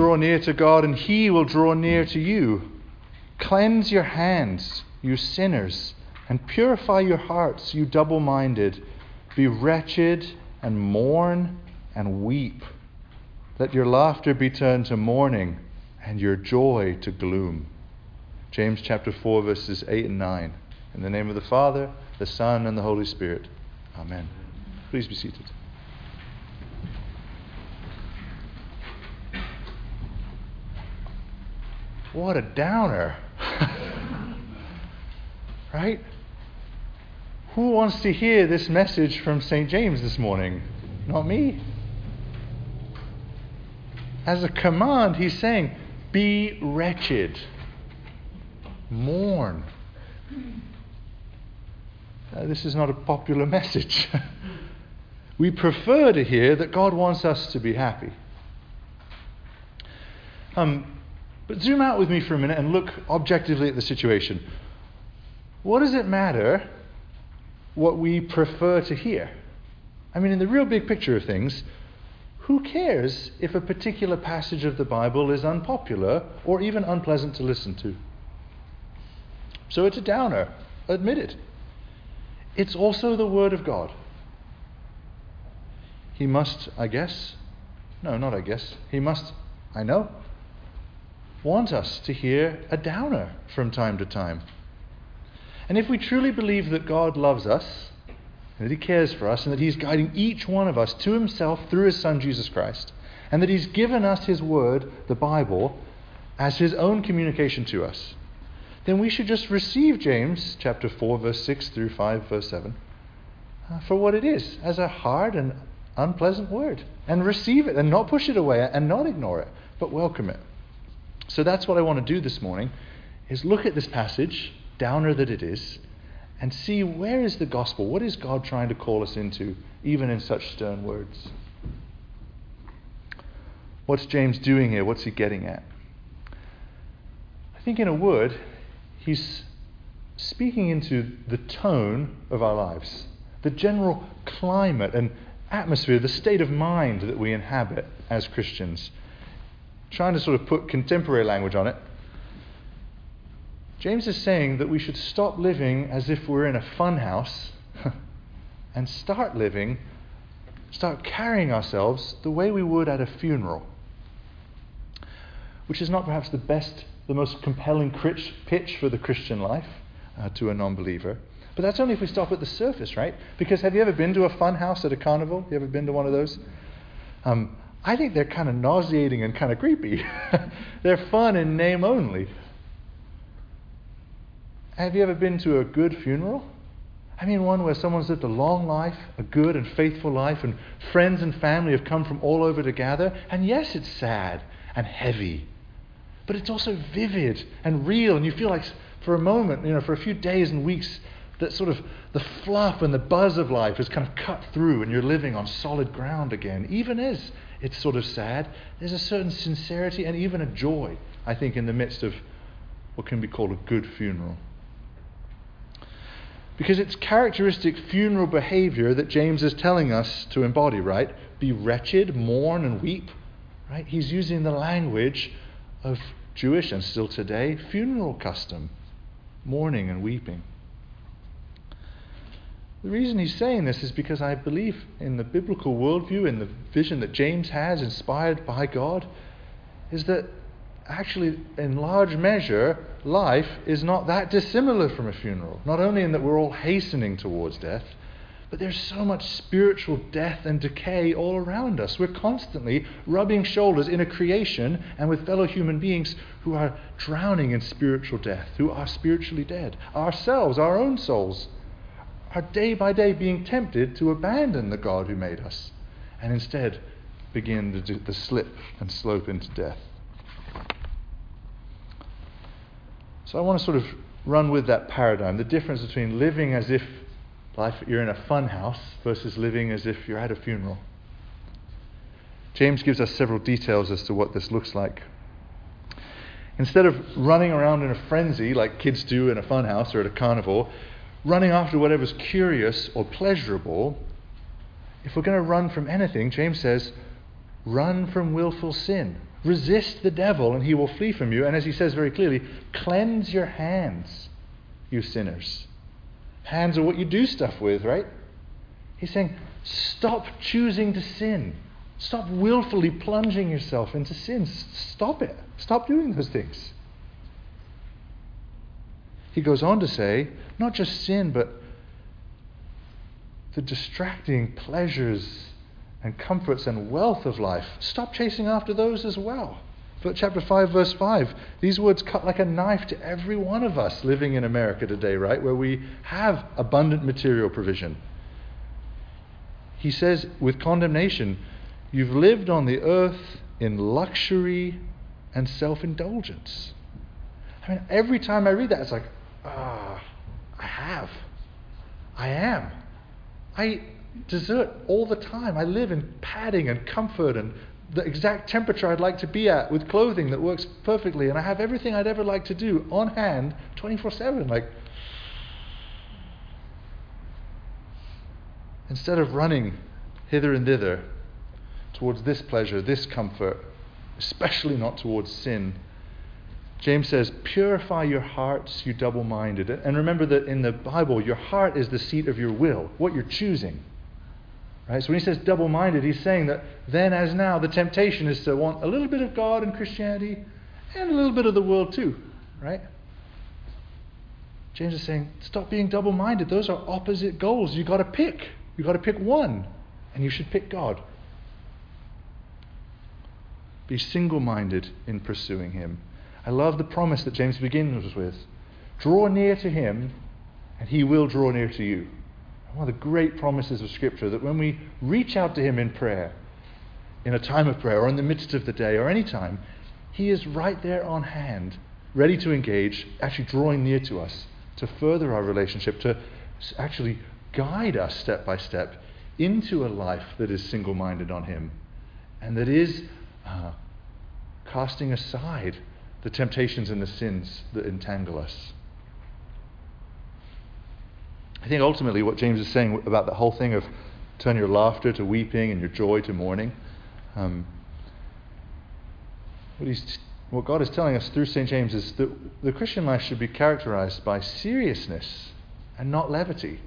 draw near to God, and He will draw near to you. Cleanse your hands, you sinners, and purify your hearts, you double minded. Be wretched and mourn and weep. Let your laughter be turned to mourning and your joy to gloom. James chapter 4, verses 8 and 9. In the name of the Father, the Son, and the Holy Spirit. Amen. Please be seated. What a downer. right? Who wants to hear this message from St. James this morning? Not me. As a command, he's saying, Be wretched, mourn. Uh, this is not a popular message. we prefer to hear that God wants us to be happy. Um, but zoom out with me for a minute and look objectively at the situation. What does it matter what we prefer to hear? I mean, in the real big picture of things, who cares if a particular passage of the Bible is unpopular or even unpleasant to listen to? So it's a downer, admit it. It's also the Word of God. He must, I guess, no, not I guess, he must, I know, want us to hear a downer from time to time. And if we truly believe that God loves us, and that He cares for us, and that He's guiding each one of us to Himself through His Son Jesus Christ, and that He's given us His Word, the Bible, as His own communication to us, then we should just receive James chapter 4, verse 6 through 5, verse 7, uh, for what it is, as a hard and unpleasant word, and receive it, and not push it away, and not ignore it, but welcome it. So that's what I want to do this morning is look at this passage, downer that it is, and see where is the gospel? What is God trying to call us into, even in such stern words? What's James doing here? What's he getting at? I think, in a word, he's speaking into the tone of our lives, the general climate and atmosphere, the state of mind that we inhabit as Christians trying to sort of put contemporary language on it, James is saying that we should stop living as if we're in a funhouse and start living, start carrying ourselves the way we would at a funeral. Which is not perhaps the best, the most compelling pitch for the Christian life uh, to a non believer. But that's only if we stop at the surface, right? Because have you ever been to a funhouse at a carnival? You ever been to one of those? Um, I think they're kind of nauseating and kind of creepy. they're fun in name only. Have you ever been to a good funeral? I mean, one where someone's lived a long life, a good and faithful life, and friends and family have come from all over to gather. And yes, it's sad and heavy, but it's also vivid and real, and you feel like for a moment, you know, for a few days and weeks, that sort of the fluff and the buzz of life is kind of cut through, and you're living on solid ground again, even as it's sort of sad. There's a certain sincerity and even a joy, I think, in the midst of what can be called a good funeral. Because it's characteristic funeral behavior that James is telling us to embody, right? Be wretched, mourn, and weep, right? He's using the language of Jewish and still today funeral custom, mourning and weeping. The reason he's saying this is because I believe in the biblical worldview, in the vision that James has, inspired by God, is that actually, in large measure, life is not that dissimilar from a funeral. Not only in that we're all hastening towards death, but there's so much spiritual death and decay all around us. We're constantly rubbing shoulders in a creation and with fellow human beings who are drowning in spiritual death, who are spiritually dead. Ourselves, our own souls are day by day being tempted to abandon the God who made us and instead begin the, the slip and slope into death. So I want to sort of run with that paradigm the difference between living as if life you're in a fun house versus living as if you're at a funeral. James gives us several details as to what this looks like. Instead of running around in a frenzy like kids do in a fun house or at a carnival, running after whatever's curious or pleasurable, if we're going to run from anything, James says, run from willful sin. Resist the devil and he will flee from you. And as he says very clearly, cleanse your hands, you sinners. Hands are what you do stuff with, right? He's saying, stop choosing to sin. Stop willfully plunging yourself into sin. Stop it. Stop doing those things. He goes on to say, not just sin, but the distracting pleasures and comforts and wealth of life. Stop chasing after those as well. But chapter 5, verse 5, these words cut like a knife to every one of us living in America today, right? Where we have abundant material provision. He says, with condemnation, you've lived on the earth in luxury and self indulgence. I mean, every time I read that, it's like, ah, I have. I am. I desert all the time. I live in padding and comfort and the exact temperature I'd like to be at with clothing that works perfectly, and I have everything I'd ever like to do on hand 24 7. Like, instead of running hither and thither towards this pleasure, this comfort, especially not towards sin, James says, Purify your hearts, you double minded. And remember that in the Bible, your heart is the seat of your will, what you're choosing. Right? So when he says double minded, he's saying that then, as now, the temptation is to want a little bit of God and Christianity and a little bit of the world too. Right? James is saying, stop being double minded. Those are opposite goals. You've got to pick. You've got to pick one, and you should pick God. Be single minded in pursuing Him. I love the promise that James begins with draw near to him, and he will draw near to you. One of the great promises of Scripture that when we reach out to him in prayer, in a time of prayer, or in the midst of the day, or any time, he is right there on hand, ready to engage, actually drawing near to us to further our relationship, to actually guide us step by step into a life that is single minded on him and that is uh, casting aside the temptations and the sins that entangle us. I think ultimately what James is saying about the whole thing of turn your laughter to weeping and your joy to mourning, um, what, he's, what God is telling us through St. James is that the Christian life should be characterized by seriousness and not levity.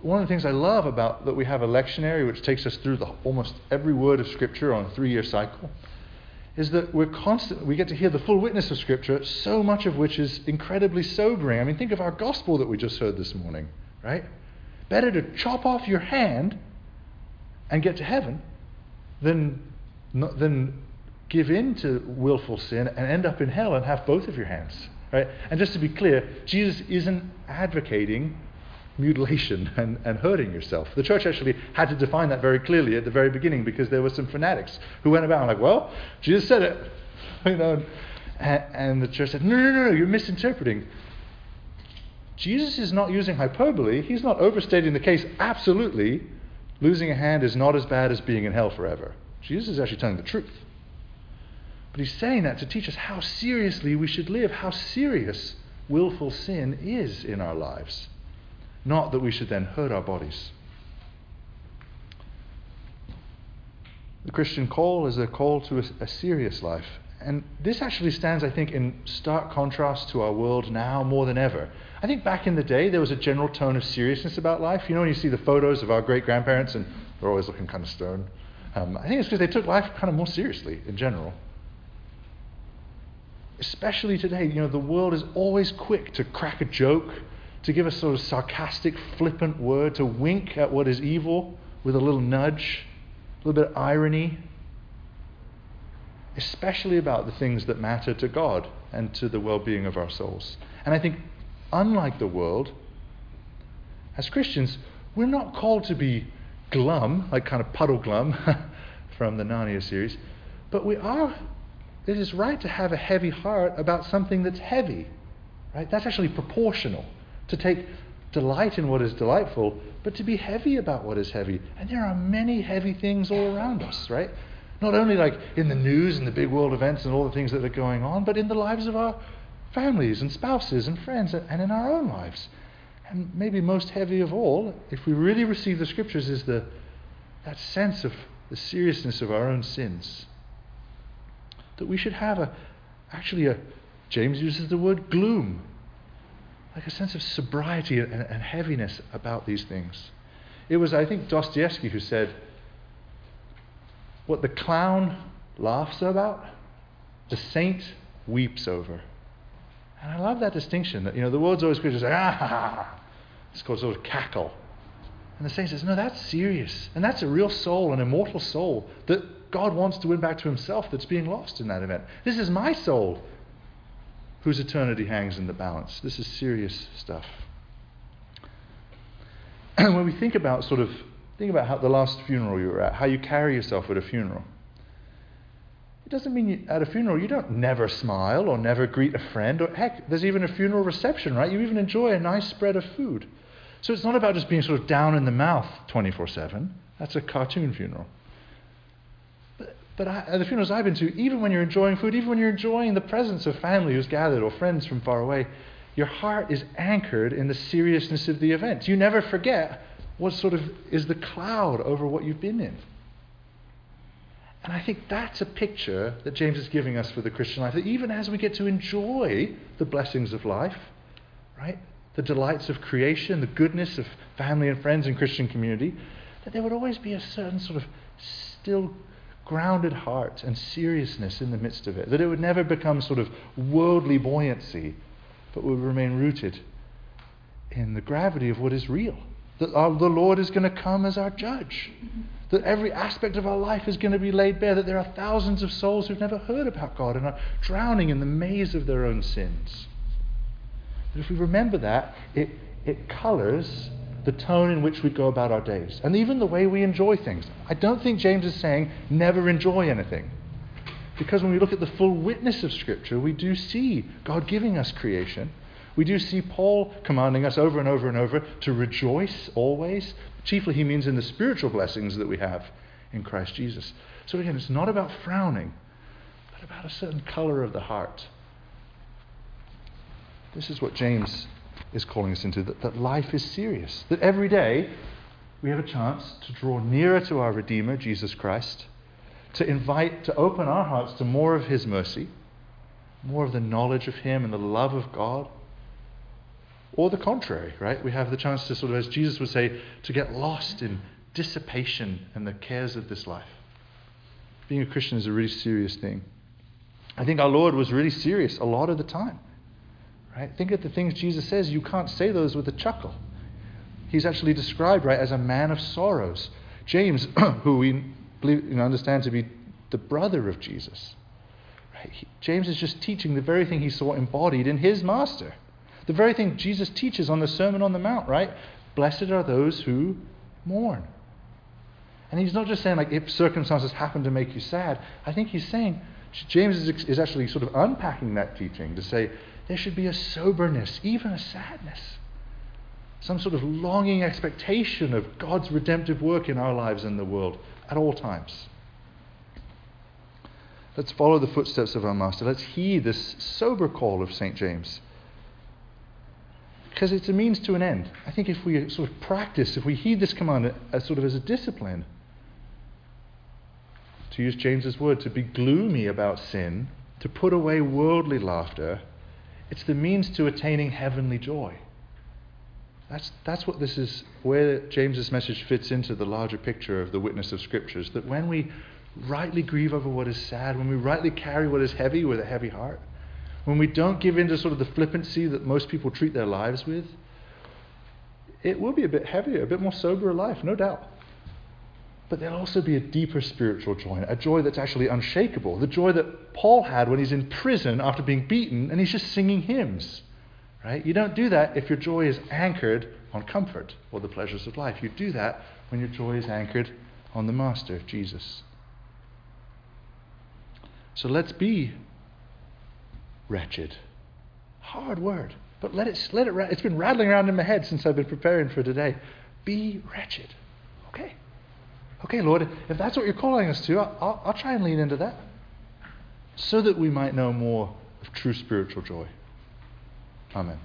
One of the things I love about that we have a lectionary which takes us through the, almost every word of Scripture on a three year cycle is that we're constant, we get to hear the full witness of Scripture, so much of which is incredibly sobering. I mean, think of our gospel that we just heard this morning, right? Better to chop off your hand and get to heaven than, than give in to willful sin and end up in hell and have both of your hands, right? And just to be clear, Jesus isn't advocating mutilation and, and hurting yourself. The church actually had to define that very clearly at the very beginning because there were some fanatics who went about like, well, Jesus said it. you know, and, and the church said, no, no, no, you're misinterpreting. Jesus is not using hyperbole. He's not overstating the case. Absolutely, losing a hand is not as bad as being in hell forever. Jesus is actually telling the truth. But he's saying that to teach us how seriously we should live, how serious willful sin is in our lives not that we should then hurt our bodies. The Christian call is a call to a, a, serious life. And this actually stands, I think, in stark contrast to our world now more than ever. I think back in the day, there was a general tone of seriousness about life. You know, when you see the photos of our great grandparents and they're always looking kind of stern. Um, I think it's because they took life kind of more seriously in general. Especially today, you know, the world is always quick to crack a joke to give a sort of sarcastic, flippant word, to wink at what is evil with a little nudge, a little bit of irony, especially about the things that matter to God and to the well being of our souls. And I think, unlike the world, as Christians, we're not called to be glum, like kind of Puddleglum from the Narnia series, but we are, it is right to have a heavy heart about something that's heavy. Right? That's actually proportional to take delight in what is delightful, but to be heavy about what is heavy. And there are many heavy things all around us, right? Not only like in the news and the big world events and all the things that are going on, but in the lives of our families and spouses and friends and in our own lives. And maybe most heavy of all, if we really receive the scriptures, is the, that sense of the seriousness of our own sins. that we should have a, actually a, James uses the word gloom, like a sense of sobriety and, and heaviness about these things. It was, I think, Dostoevsky who said, What the clown laughs about, the saint weeps over. And I love that distinction that, you know, the world's always to say, ah, ha, ha. It's called sort of cackle. And the saint says, no, that's serious. And that's a real soul, an immortal soul that God wants to win back to himself that's being lost in that event. This is my soul whose eternity hangs in the balance. This is serious stuff. And when we think about sort of, think about how the last funeral you were at, how you carry yourself at a funeral. It doesn't mean you, at a funeral you don't never smile or never greet a friend, or heck, there's even a funeral reception, right? You even enjoy a nice spread of food. So it's not about just being sort of down in the mouth 24 7. That's a cartoon funeral. But, I, at the funerals I've been to, even when you're enjoying food, even when you're enjoying the presence of family who's gathered or friends from far away, your heart is anchored in the seriousness of the event. You never forget what sort of is the cloud over what you've been in. And I think that's a picture that James is giving us for the Christian life. That even as we get to enjoy the blessings of life, right, the delights of creation, the goodness of family and friends and Christian community, that there would always be a certain sort of still grounded heart and seriousness in the midst of it. That it would never become sort of worldly buoyancy, but would remain rooted in the gravity of what is real. That our, the Lord is going to come as our judge that every aspect of our life is going to be laid bare, that there are thousands of souls who've never heard about God and are drowning in the maze of their own sins. But if we remember that, it, it colors the tone in which we go about our days and even the way we enjoy things. I don't think James is saying never enjoy anything. Because when we look at the full witness of Scripture, we do see God giving us creation. We do see Paul commanding us over and over and over to rejoice always, Chiefly, he means in the spiritual blessings that we have in Christ Jesus. So again, it's not about frowning, but about a certain color of the heart. This is what James is calling us into that, that life is serious. That every day we have a chance to draw nearer to our Redeemer, Jesus Christ, to invite, to open our hearts to more of His mercy, more of the knowledge of Him and the love of God or the contrary, right? We have the chance to sort of, as Jesus would say, to get lost in dissipation and the cares of this life. Being a Christian is a really serious thing. I think our Lord was really serious a lot of the time. Right? Think of the things Jesus says. You can't say those with a chuckle. He's actually described, right, as a man of sorrows. James, who we believe, you know, understand to be the brother of Jesus, right? He, James is just teaching the very thing he saw embodied in his master. The very thing Jesus teaches on the Sermon on the Mount, right? Blessed are those who mourn. And he's not just saying, like, if circumstances happen to make you sad. I think he's saying, James is, is actually sort of unpacking that teaching to say there should be a soberness, even a sadness, some sort of longing expectation of God's redemptive work in our lives and the world at all times. Let's follow the footsteps of our Master. Let's heed this sober call of St. James because it's a means to an end. I think if we sort of practice, if we heed this command as sort of as a discipline, to use James's word, to be gloomy about sin, to put away worldly laughter, it's the means to attaining heavenly joy. That's, that's what this is, where James's message fits into the larger picture of the witness of Scriptures. That when we rightly grieve over what is sad, when we rightly carry what is heavy with a heavy heart, when we don't give in to sort of the flippancy that most people treat their lives with, it will be a bit heavier, a bit more sober a life, no doubt. But there'll also be a deeper spiritual joy, a joy that's actually unshakable. The joy that Paul had when he's in prison after being beaten and he's just singing hymns. Right? You don't do that if your joy is anchored on comfort or the pleasures of life. You do that when your joy is anchored on the Master, Jesus. So let's be wretched. Hard word. But let it, let it, it's been rattling around in my head since I've been preparing for today. Be wretched. Okay. Okay, Lord, if that's what you're calling us to, I'll, I'll try and lean into that. So that we might know more of true spiritual joy. Amen.